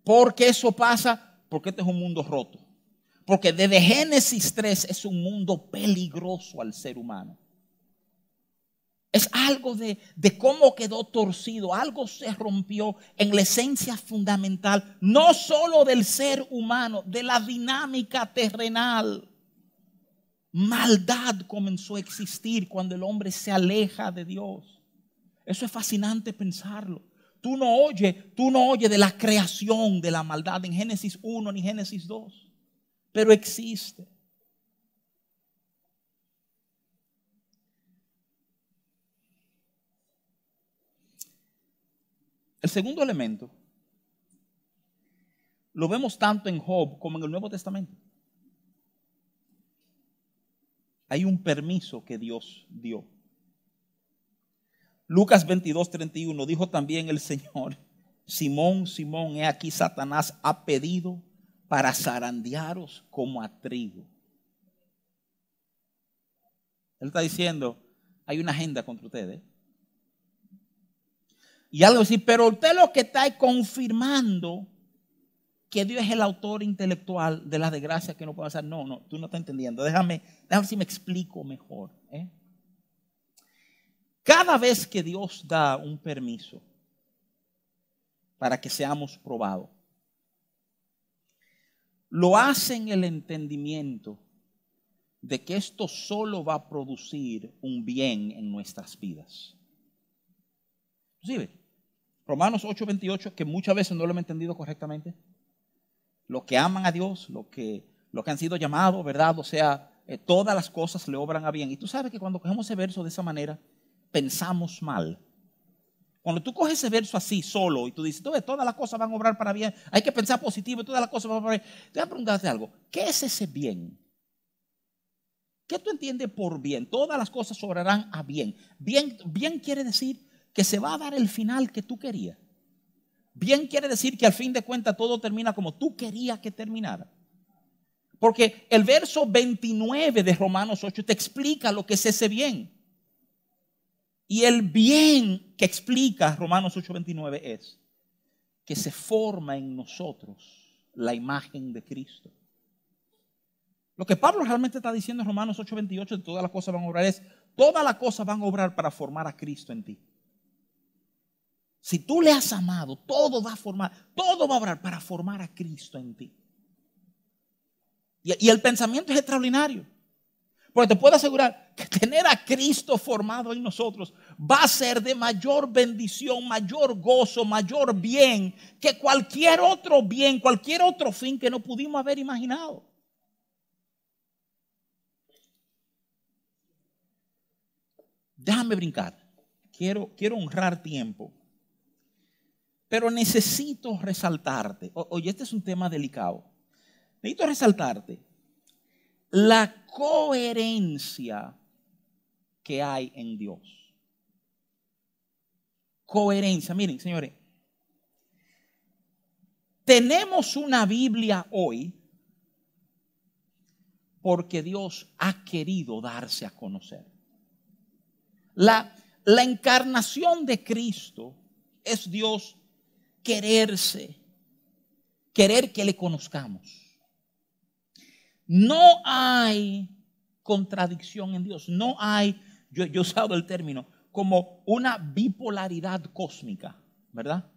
Porque eso pasa? Porque este es un mundo roto. Porque desde Génesis 3 es un mundo peligroso al ser humano. Es algo de, cómo quedó torcido, algo se rompió en la esencia fundamental, no solo del ser humano, de la dinámica terrenal. Maldad comenzó a existir cuando el hombre se aleja de Dios. Eso es fascinante pensarlo. Tú no oyes, tú no oyes de la creación de la maldad en Génesis 1 ni Génesis 2, pero existe. El segundo elemento lo vemos tanto en Job como en el Nuevo Testamento. Hay un permiso que Dios dio. Lucas 22, 31 dijo también el Señor, Simón, Simón, he aquí Satanás ha pedido para zarandearos como a trigo. Él está diciendo, hay una agenda contra ustedes. Y algo así, pero usted lo que está confirmando que Dios es el autor intelectual de las desgracias que no puede hacer. No, no, tú no estás entendiendo. Déjame, déjame si me explico mejor. ¿eh? Cada vez que Dios da un permiso para que seamos probados, lo hace en el entendimiento de que esto solo va a producir un bien en nuestras vidas. Inclusive, Romanos 8:28, que muchas veces no lo hemos entendido correctamente. Los que aman a Dios, los que, que han sido llamados, ¿verdad? O sea, eh, todas las cosas le obran a bien. Y tú sabes que cuando cogemos ese verso de esa manera, pensamos mal. Cuando tú coges ese verso así, solo, y tú dices, todas las cosas van a obrar para bien, hay que pensar positivo, todas las cosas van a obrar. Te voy a preguntarte algo, ¿qué es ese bien? ¿Qué tú entiendes por bien? Todas las cosas obrarán a bien. Bien, bien quiere decir que se va a dar el final que tú querías. Bien quiere decir que al fin de cuentas todo termina como tú querías que terminara. Porque el verso 29 de Romanos 8 te explica lo que es ese bien. Y el bien que explica Romanos 8:29 es que se forma en nosotros la imagen de Cristo. Lo que Pablo realmente está diciendo en Romanos 8:28 de todas las cosas van a obrar es, todas las cosas van a obrar para formar a Cristo en ti. Si tú le has amado, todo va a formar, todo va a obrar para formar a Cristo en ti. Y, el pensamiento es extraordinario. Porque te puedo asegurar tener a Cristo formado en nosotros va a ser de mayor bendición, mayor gozo, mayor bien que cualquier otro bien, cualquier otro fin que no pudimos haber imaginado. Déjame brincar. Quiero, quiero honrar tiempo. Pero necesito resaltarte, oye, este es un tema delicado. Necesito resaltarte la coherencia que hay en Dios. coherencia. Miren, señores, tenemos una Biblia hoy porque Dios ha querido darse a conocer. La, la encarnación de Cristo es Dios quererse, querer que le conozcamos. No hay contradicción en Dios, no hay, yo, yo he usado el término, como una bipolaridad cósmica, ¿verdad?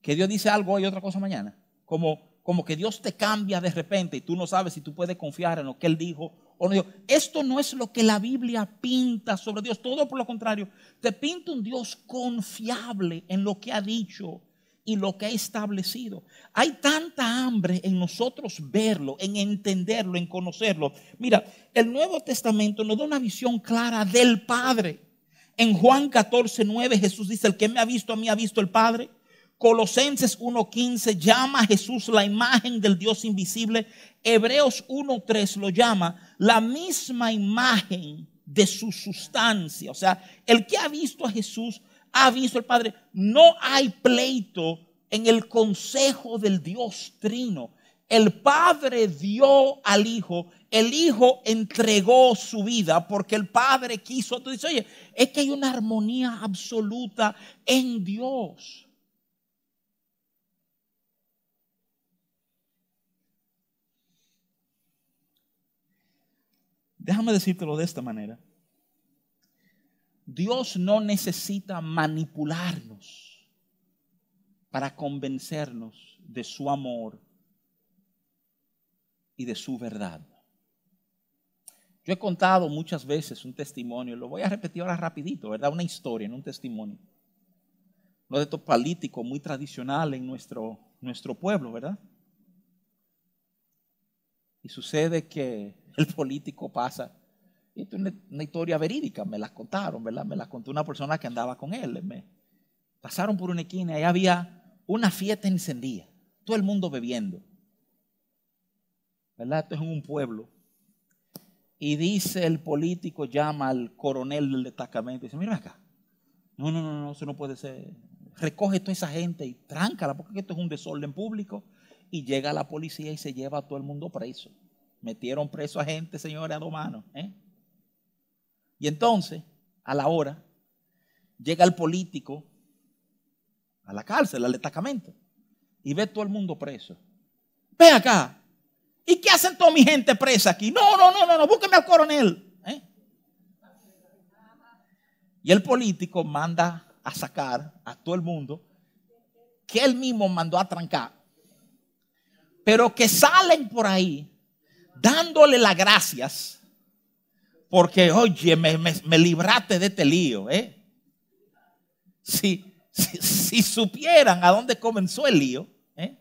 Que Dios dice algo y otra cosa mañana. Como, como que Dios te cambia de repente y tú no sabes si tú puedes confiar en lo que Él dijo o no. Esto no es lo que la Biblia pinta sobre Dios, todo por lo contrario. Te pinta un Dios confiable en lo que ha dicho y lo que ha establecido. Hay tanta hambre en nosotros verlo, en entenderlo, en conocerlo. Mira, el Nuevo Testamento nos da una visión clara del Padre. En Juan 14, 9 Jesús dice, el que me ha visto a mí ha visto el Padre. Colosenses 1.15 llama a Jesús la imagen del Dios invisible. Hebreos 1.3 lo llama la misma imagen de su sustancia. O sea, el que ha visto a Jesús ha visto al Padre. No hay pleito en el consejo del Dios Trino. El Padre dio al Hijo, el Hijo entregó su vida porque el Padre quiso. Tú dices, oye, es que hay una armonía absoluta en Dios. Déjame decírtelo de esta manera. Dios no necesita manipularnos para convencernos de su amor y de su verdad. Yo he contado muchas veces un testimonio, lo voy a repetir ahora rapidito, ¿verdad? Una historia, en un testimonio. Lo de estos político muy tradicional en nuestro, nuestro pueblo, ¿verdad? Y sucede que el político pasa esto es una, historia verídica, me la contaron, ¿verdad? Me la contó una persona que andaba con él. Me pasaron por una esquina y había una fiesta encendida, todo el mundo bebiendo. ¿Verdad? Esto es en un pueblo. Y dice el político, llama al coronel del destacamento y dice, mira acá, no, no, no, no, eso no puede ser. Recoge toda esa gente y tráncala, porque esto es un desorden público. Y llega la policía y se lleva a todo el mundo preso. Metieron preso a gente, señores, a dos manos. ¿eh? Y entonces, a la hora, llega el político a la cárcel, al destacamento, y ve todo el mundo preso. Ve acá. ¿Y qué hacen toda mi gente presa aquí? No, no, no, no, no, búsqueme al coronel. ¿eh? Y el político manda a sacar a todo el mundo que él mismo mandó a trancar. Pero que salen por ahí dándole las gracias porque, oye, me, me, libraste de este lío. ¿eh? Si, si, supieran a dónde comenzó el lío, ¿eh?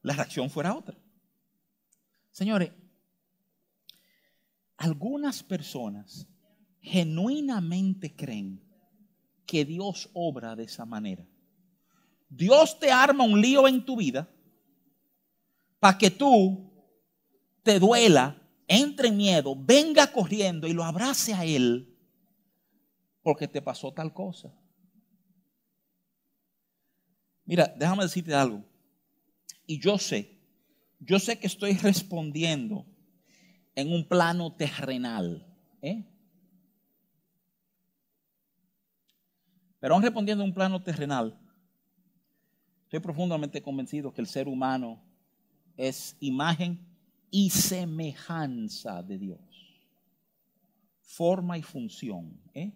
la reacción fuera otra. Señores, algunas personas genuinamente creen que Dios obra de esa manera. Dios te arma un lío en tu vida para que tú te duela entre en miedo, venga corriendo y lo abrace a Él porque te pasó tal cosa. Mira, déjame decirte algo. Y yo sé, yo sé que estoy respondiendo en un plano terrenal. ¿eh? Pero aún respondiendo en un plano terrenal, estoy profundamente convencido que el ser humano es imagen y semejanza de Dios. Forma y función. ¿eh?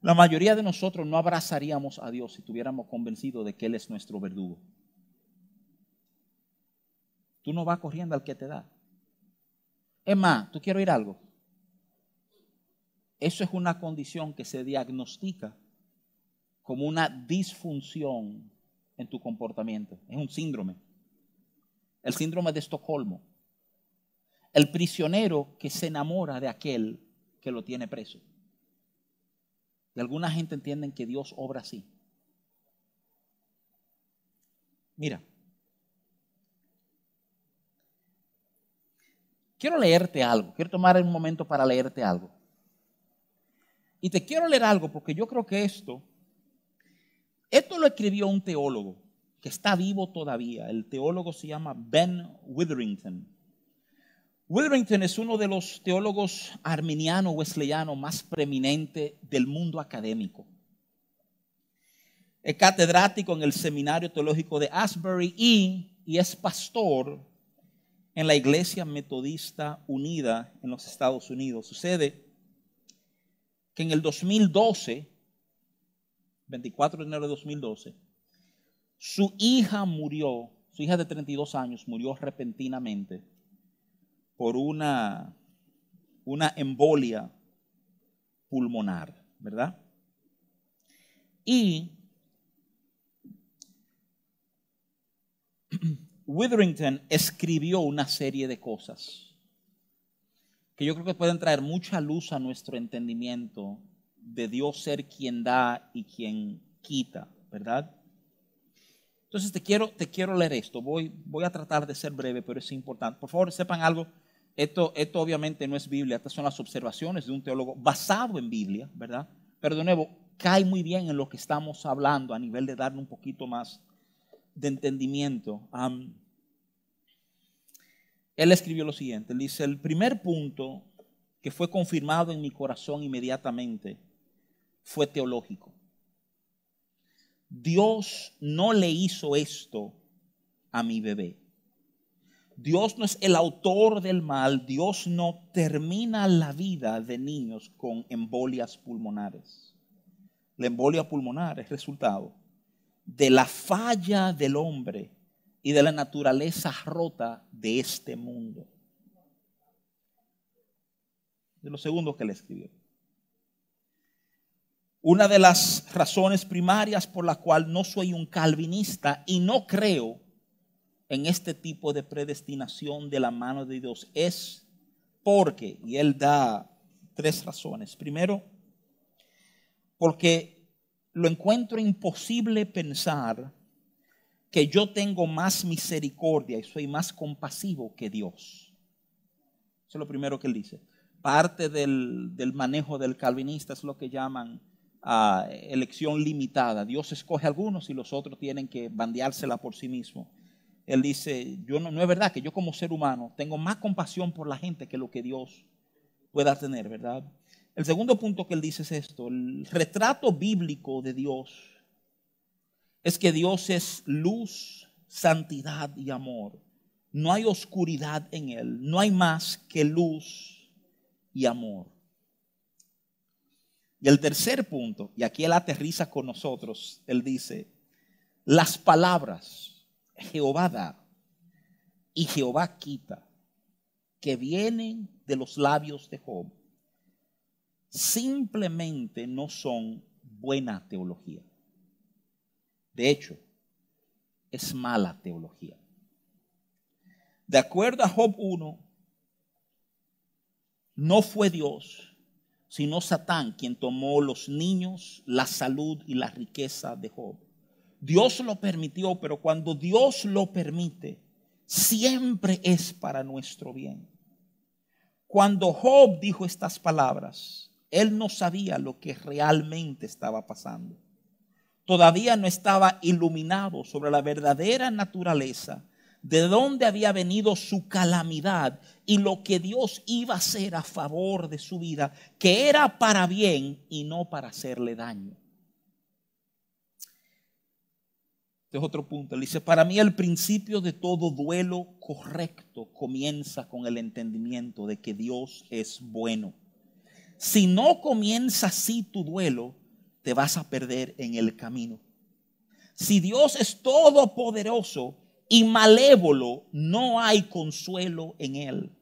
La mayoría de nosotros no abrazaríamos a Dios si estuviéramos convencidos de que Él es nuestro verdugo. Tú no vas corriendo al que te da. Es más, tú quiero oír algo. Eso es una condición que se diagnostica como una disfunción en tu comportamiento. Es un síndrome. El síndrome de Estocolmo. El prisionero que se enamora de aquel que lo tiene preso. Y alguna gente entienden que Dios obra así. Mira, quiero leerte algo, quiero tomar un momento para leerte algo. Y te quiero leer algo porque yo creo que esto, esto lo escribió un teólogo que está vivo todavía. El teólogo se llama Ben Witherington. Witherington es uno de los teólogos arminianos wesleyanos más preeminentes del mundo académico. Es catedrático en el Seminario Teológico de Asbury y es pastor en la Iglesia Metodista Unida en los Estados Unidos. Sucede que en el 2012, 24 de enero de 2012, su hija murió, su hija de 32 años murió repentinamente por una, una embolia pulmonar, ¿verdad? Y Witherington escribió una serie de cosas que yo creo que pueden traer mucha luz a nuestro entendimiento de Dios ser quien da y quien quita, ¿verdad? Entonces te quiero, te quiero leer esto. Voy, voy a tratar de ser breve, pero es importante. Por favor, sepan algo. Esto, esto obviamente no es Biblia, estas son las observaciones de un teólogo basado en Biblia, ¿verdad? Pero de nuevo, cae muy bien en lo que estamos hablando a nivel de darle un poquito más de entendimiento. él escribió lo siguiente, él dice, el primer punto que fue confirmado en mi corazón inmediatamente fue teológico. Dios no le hizo esto a mi bebé. Dios no es el autor del mal, Dios no termina la vida de niños con embolias pulmonares. La embolia pulmonar es resultado de la falla del hombre y de la naturaleza rota de este mundo. De lo segundo que le escribió. Una de las razones primarias por la cual no soy un calvinista y no creo en este tipo de predestinación de la mano de Dios es porque, y él da tres razones. Primero, porque lo encuentro imposible pensar que yo tengo más misericordia y soy más compasivo que Dios. Eso es lo primero que él dice. Parte del, manejo del calvinista es lo que llaman ah, elección limitada. Dios escoge a algunos y los otros tienen que bandeársela por sí mismos él dice, yo no, no es verdad que yo como ser humano tengo más compasión por la gente que lo que Dios pueda tener, ¿verdad? El segundo punto que él dice es esto, el retrato bíblico de Dios es que Dios es luz, santidad y amor. No hay oscuridad en él, no hay más que luz y amor. Y el tercer punto, y aquí él aterriza con nosotros, él dice, las palabras Jehová da y Jehová quita, que vienen de los labios de Job, simplemente no son buena teología. De hecho, es mala teología. De acuerdo a Job 1, no fue Dios, sino Satán quien tomó los niños, la salud y la riqueza de Job. Dios lo permitió, pero cuando Dios lo permite, siempre es para nuestro bien. Cuando Job dijo estas palabras, él no sabía lo que realmente estaba pasando. Todavía no estaba iluminado sobre la verdadera naturaleza, de dónde había venido su calamidad y lo que Dios iba a hacer a favor de su vida, que era para bien y no para hacerle daño. Este es otro punto. Él dice, para mí el principio de todo duelo correcto comienza con el entendimiento de que Dios es bueno. Si no comienza así tu duelo, te vas a perder en el camino. Si Dios es todopoderoso y malévolo, no hay consuelo en él.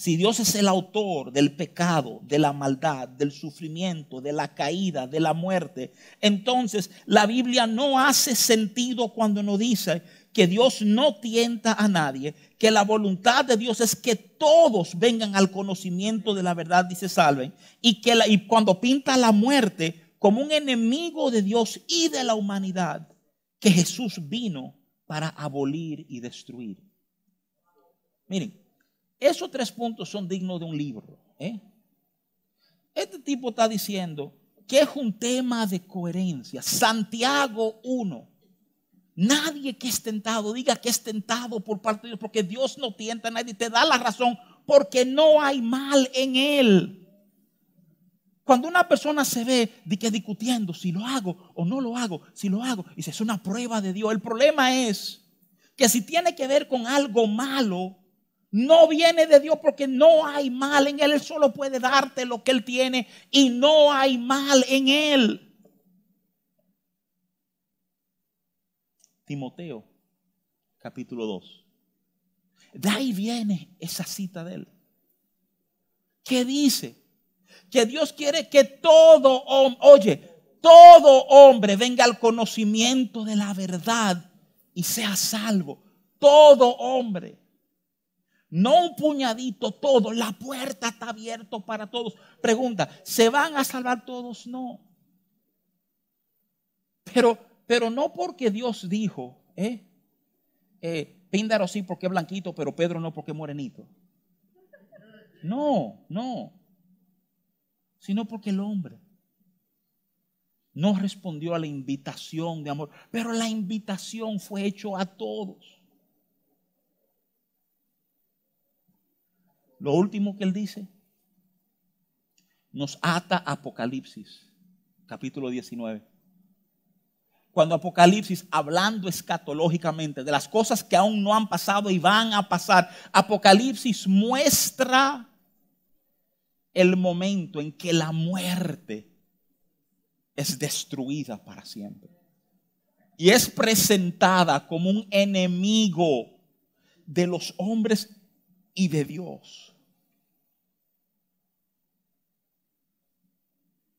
Si Dios es el autor del pecado, de la maldad, del sufrimiento, de la caída, de la muerte, entonces la Biblia no hace sentido cuando nos dice que Dios no tienta a nadie, que la voluntad de Dios es que todos vengan al conocimiento de la verdad y se salven, y que y cuando pinta la muerte como un enemigo de Dios y de la humanidad, que Jesús vino para abolir y destruir. Miren, esos tres puntos son dignos de un libro. ¿eh? Este tipo está diciendo que es un tema de coherencia. Santiago 1. Nadie que es tentado diga que es tentado por parte de Dios, porque Dios no tienta a nadie, te da la razón, porque no hay mal en él. Cuando una persona se ve que discutiendo si lo hago o no lo hago, si lo hago, y se es una prueba de Dios. El problema es que si tiene que ver con algo malo, no viene de Dios porque no hay mal en Él. Él solo puede darte lo que Él tiene y no hay mal en Él. Timoteo, capítulo 2. De ahí viene esa cita de Él. ¿Qué dice? Que Dios quiere que todo hombre, oye, todo hombre venga al conocimiento de la verdad y sea salvo. Todo hombre. No un puñadito, todo. La puerta está abierta para todos. Pregunta, ¿se van a salvar todos? No. Pero, pero no porque Dios dijo, ¿eh? eh Píndaro sí porque es blanquito, pero Pedro no porque es morenito. No, no. Sino porque el hombre no respondió a la invitación de amor, pero la invitación fue hecho a todos. Lo último que él dice nos ata Apocalipsis, capítulo 19. Cuando Apocalipsis, hablando escatológicamente de las cosas que aún no han pasado y van a pasar, Apocalipsis muestra el momento en que la muerte es destruida para siempre. Y es presentada como un enemigo de los hombres y de Dios.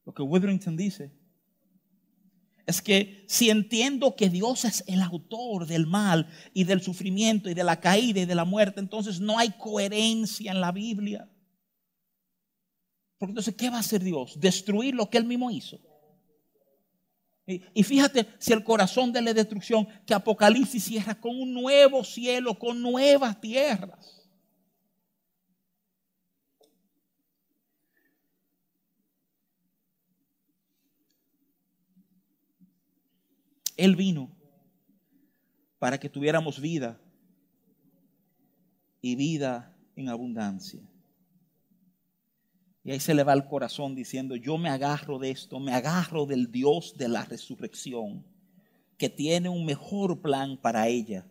Lo que Witherington dice es que si entiendo que Dios es el autor del mal y del sufrimiento y de la caída y de la muerte, entonces no hay coherencia en la Biblia. Porque entonces, ¿qué va a hacer Dios? Destruir lo que Él mismo hizo. Y, fíjate si el corazón de la destrucción que Apocalipsis cierra con un nuevo cielo, con nuevas tierras. Él vino para que tuviéramos vida y vida en abundancia. Y ahí se le va el corazón diciendo, yo me agarro de esto, me agarro del Dios de la resurrección, que tiene un mejor plan para ella.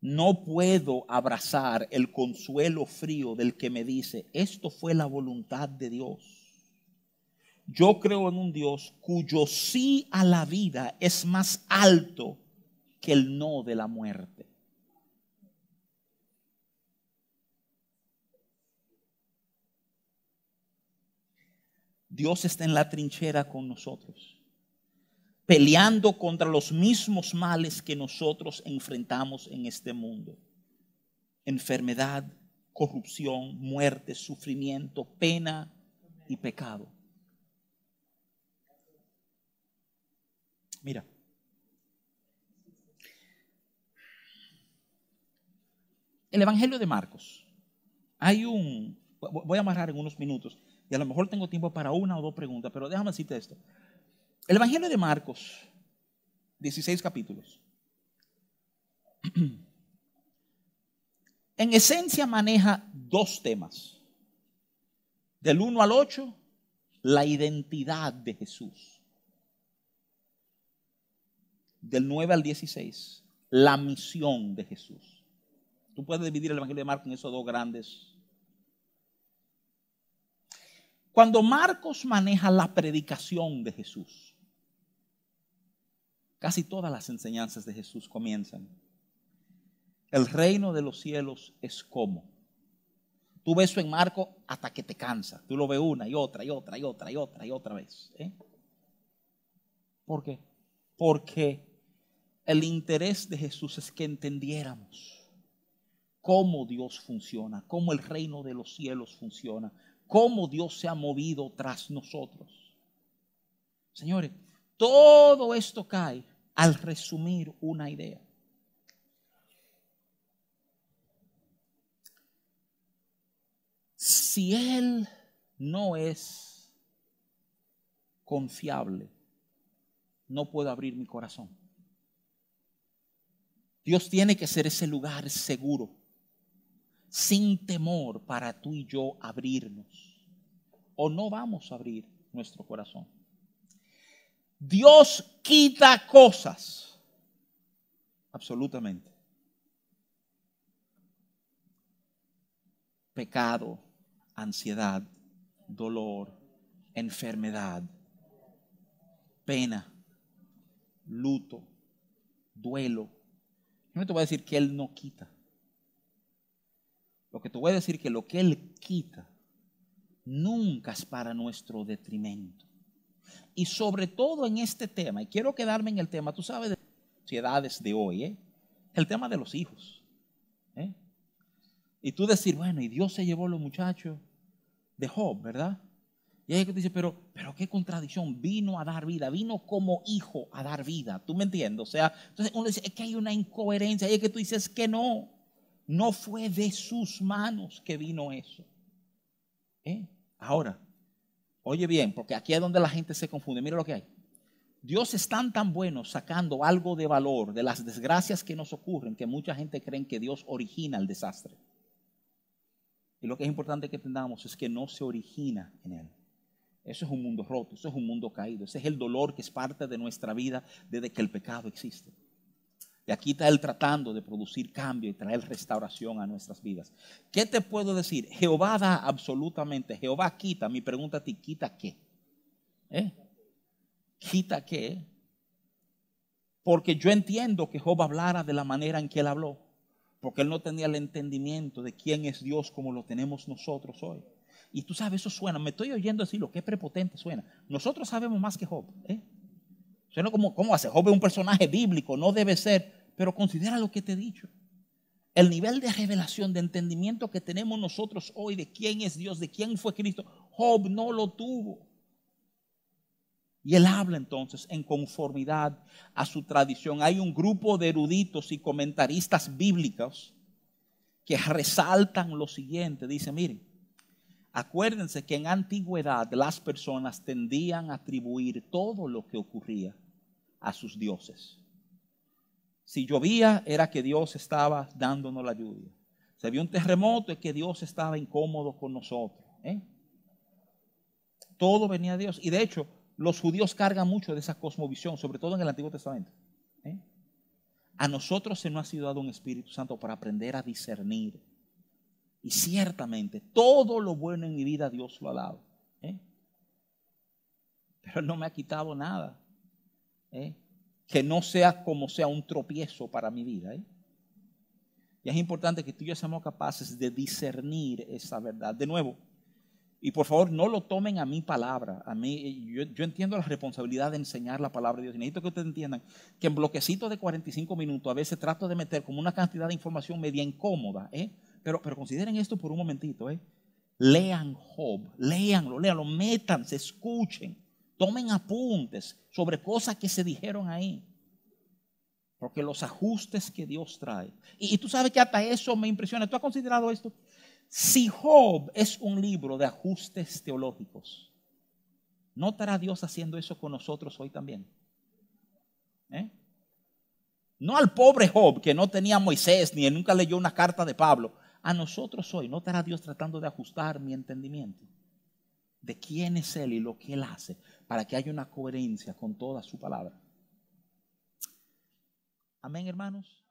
No puedo abrazar el consuelo frío del que me dice, esto fue la voluntad de Dios. Yo creo en un Dios cuyo sí a la vida es más alto que el no de la muerte. Dios está en la trinchera con nosotros, peleando contra los mismos males que nosotros enfrentamos en este mundo. Enfermedad, corrupción, muerte, sufrimiento, pena y pecado. Mira. El Evangelio de Marcos. Hay un, voy a amarrar en unos minutos y a lo mejor tengo tiempo para una o dos preguntas, pero déjame decirte esto. El Evangelio de Marcos, 16 capítulos. En esencia maneja dos temas. Del 1 al 8, la identidad de Jesús del 9 al 16, la misión de Jesús. Tú puedes dividir el Evangelio de Marcos en esos dos grandes. Cuando Marcos maneja la predicación de Jesús, casi todas las enseñanzas de Jesús comienzan. El reino de los cielos es como. Tú ves eso en Marcos hasta que te cansa. Tú lo ves una y otra y otra y otra y otra y otra vez. ¿eh? ¿Por qué? Porque el interés de Jesús es que entendiéramos cómo Dios funciona, cómo el reino de los cielos funciona, cómo Dios se ha movido tras nosotros. Señores, todo esto cae al resumir una idea. Si Él no es confiable, no puedo abrir mi corazón. Dios tiene que ser ese lugar seguro, sin temor para tú y yo abrirnos. O no vamos a abrir nuestro corazón. Dios quita cosas. Absolutamente. Pecado, ansiedad, dolor, enfermedad, pena, luto, duelo. Yo no te voy a decir que Él no quita. Lo que te voy a decir que lo que Él quita nunca es para nuestro detrimento. Y sobre todo en este tema, y quiero quedarme en el tema, tú sabes, de sociedades de hoy, ¿eh? el tema de los hijos. ¿eh? Y tú decir, bueno, y Dios se llevó a los muchachos de Job, ¿verdad? Y hay que dice, pero, pero qué contradicción, vino a dar vida, vino como hijo a dar vida, ¿tú me entiendes? O sea, entonces uno dice, es que hay una incoherencia, y es que tú dices que no, no fue de sus manos que vino eso. ¿Eh? Ahora, oye bien, porque aquí es donde la gente se confunde, mira lo que hay. Dios es tan tan bueno sacando algo de valor de las desgracias que nos ocurren que mucha gente cree que Dios origina el desastre. Y lo que es importante que entendamos es que no se origina en él. Eso es un mundo roto, eso es un mundo caído, ese es el dolor que es parte de nuestra vida desde que el pecado existe. Y aquí está Él tratando de producir cambio y traer restauración a nuestras vidas. ¿Qué te puedo decir? Jehová da absolutamente, Jehová quita. Mi pregunta a ti, ¿quita qué? ¿Eh? ¿Quita qué? Porque yo entiendo que Job hablara de la manera en que él habló, porque él no tenía el entendimiento de quién es Dios como lo tenemos nosotros hoy. Y tú sabes, eso suena, me estoy oyendo decir lo que prepotente suena. Nosotros sabemos más que Job. ¿eh? Como, ¿cómo hace? Job es un personaje bíblico, no debe ser, pero considera lo que te he dicho. El nivel de revelación, de entendimiento que tenemos nosotros hoy de quién es Dios, de quién fue Cristo, Job no lo tuvo. Y él habla entonces en conformidad a su tradición. Hay un grupo de eruditos y comentaristas bíblicos que resaltan lo siguiente. Dice, miren, Acuérdense que en antigüedad las personas tendían a atribuir todo lo que ocurría a sus dioses. Si llovía era que Dios estaba dándonos la lluvia. Si había un terremoto es que Dios estaba incómodo con nosotros. ¿eh? Todo venía de Dios. Y de hecho, los judíos cargan mucho de esa cosmovisión, sobre todo en el Antiguo Testamento. ¿eh? A nosotros se nos ha sido dado un Espíritu Santo para aprender a discernir y ciertamente todo lo bueno en mi vida Dios lo ha dado. ¿eh? Pero no me ha quitado nada. ¿Eh? Que no sea como sea un tropiezo para mi vida. ¿eh? Y es importante que tú y yo seamos capaces de discernir esa verdad. De nuevo, y por favor no lo tomen a mi palabra. A mí, yo, yo, entiendo la responsabilidad de enseñar la palabra de Dios. Necesito que ustedes entiendan que en bloquecitos de 45 minutos a veces trato de meter como una cantidad de información media incómoda. ¿eh? Pero, pero consideren esto por un momentito. ¿eh? Lean Job, leanlo, leanlo, métanse, escuchen, tomen apuntes sobre cosas que se dijeron ahí. Porque los ajustes que Dios trae. Y, tú sabes que hasta eso me impresiona. ¿Tú has considerado esto? Si Job es un libro de ajustes teológicos, ¿no estará Dios haciendo eso con nosotros hoy también? ¿Eh? No al pobre Job que no tenía Moisés ni nunca leyó una carta de Pablo, a nosotros hoy, ¿no estará Dios tratando de ajustar mi entendimiento? De quién es Él y lo que Él hace para que haya una coherencia con toda su palabra. Amén, hermanos.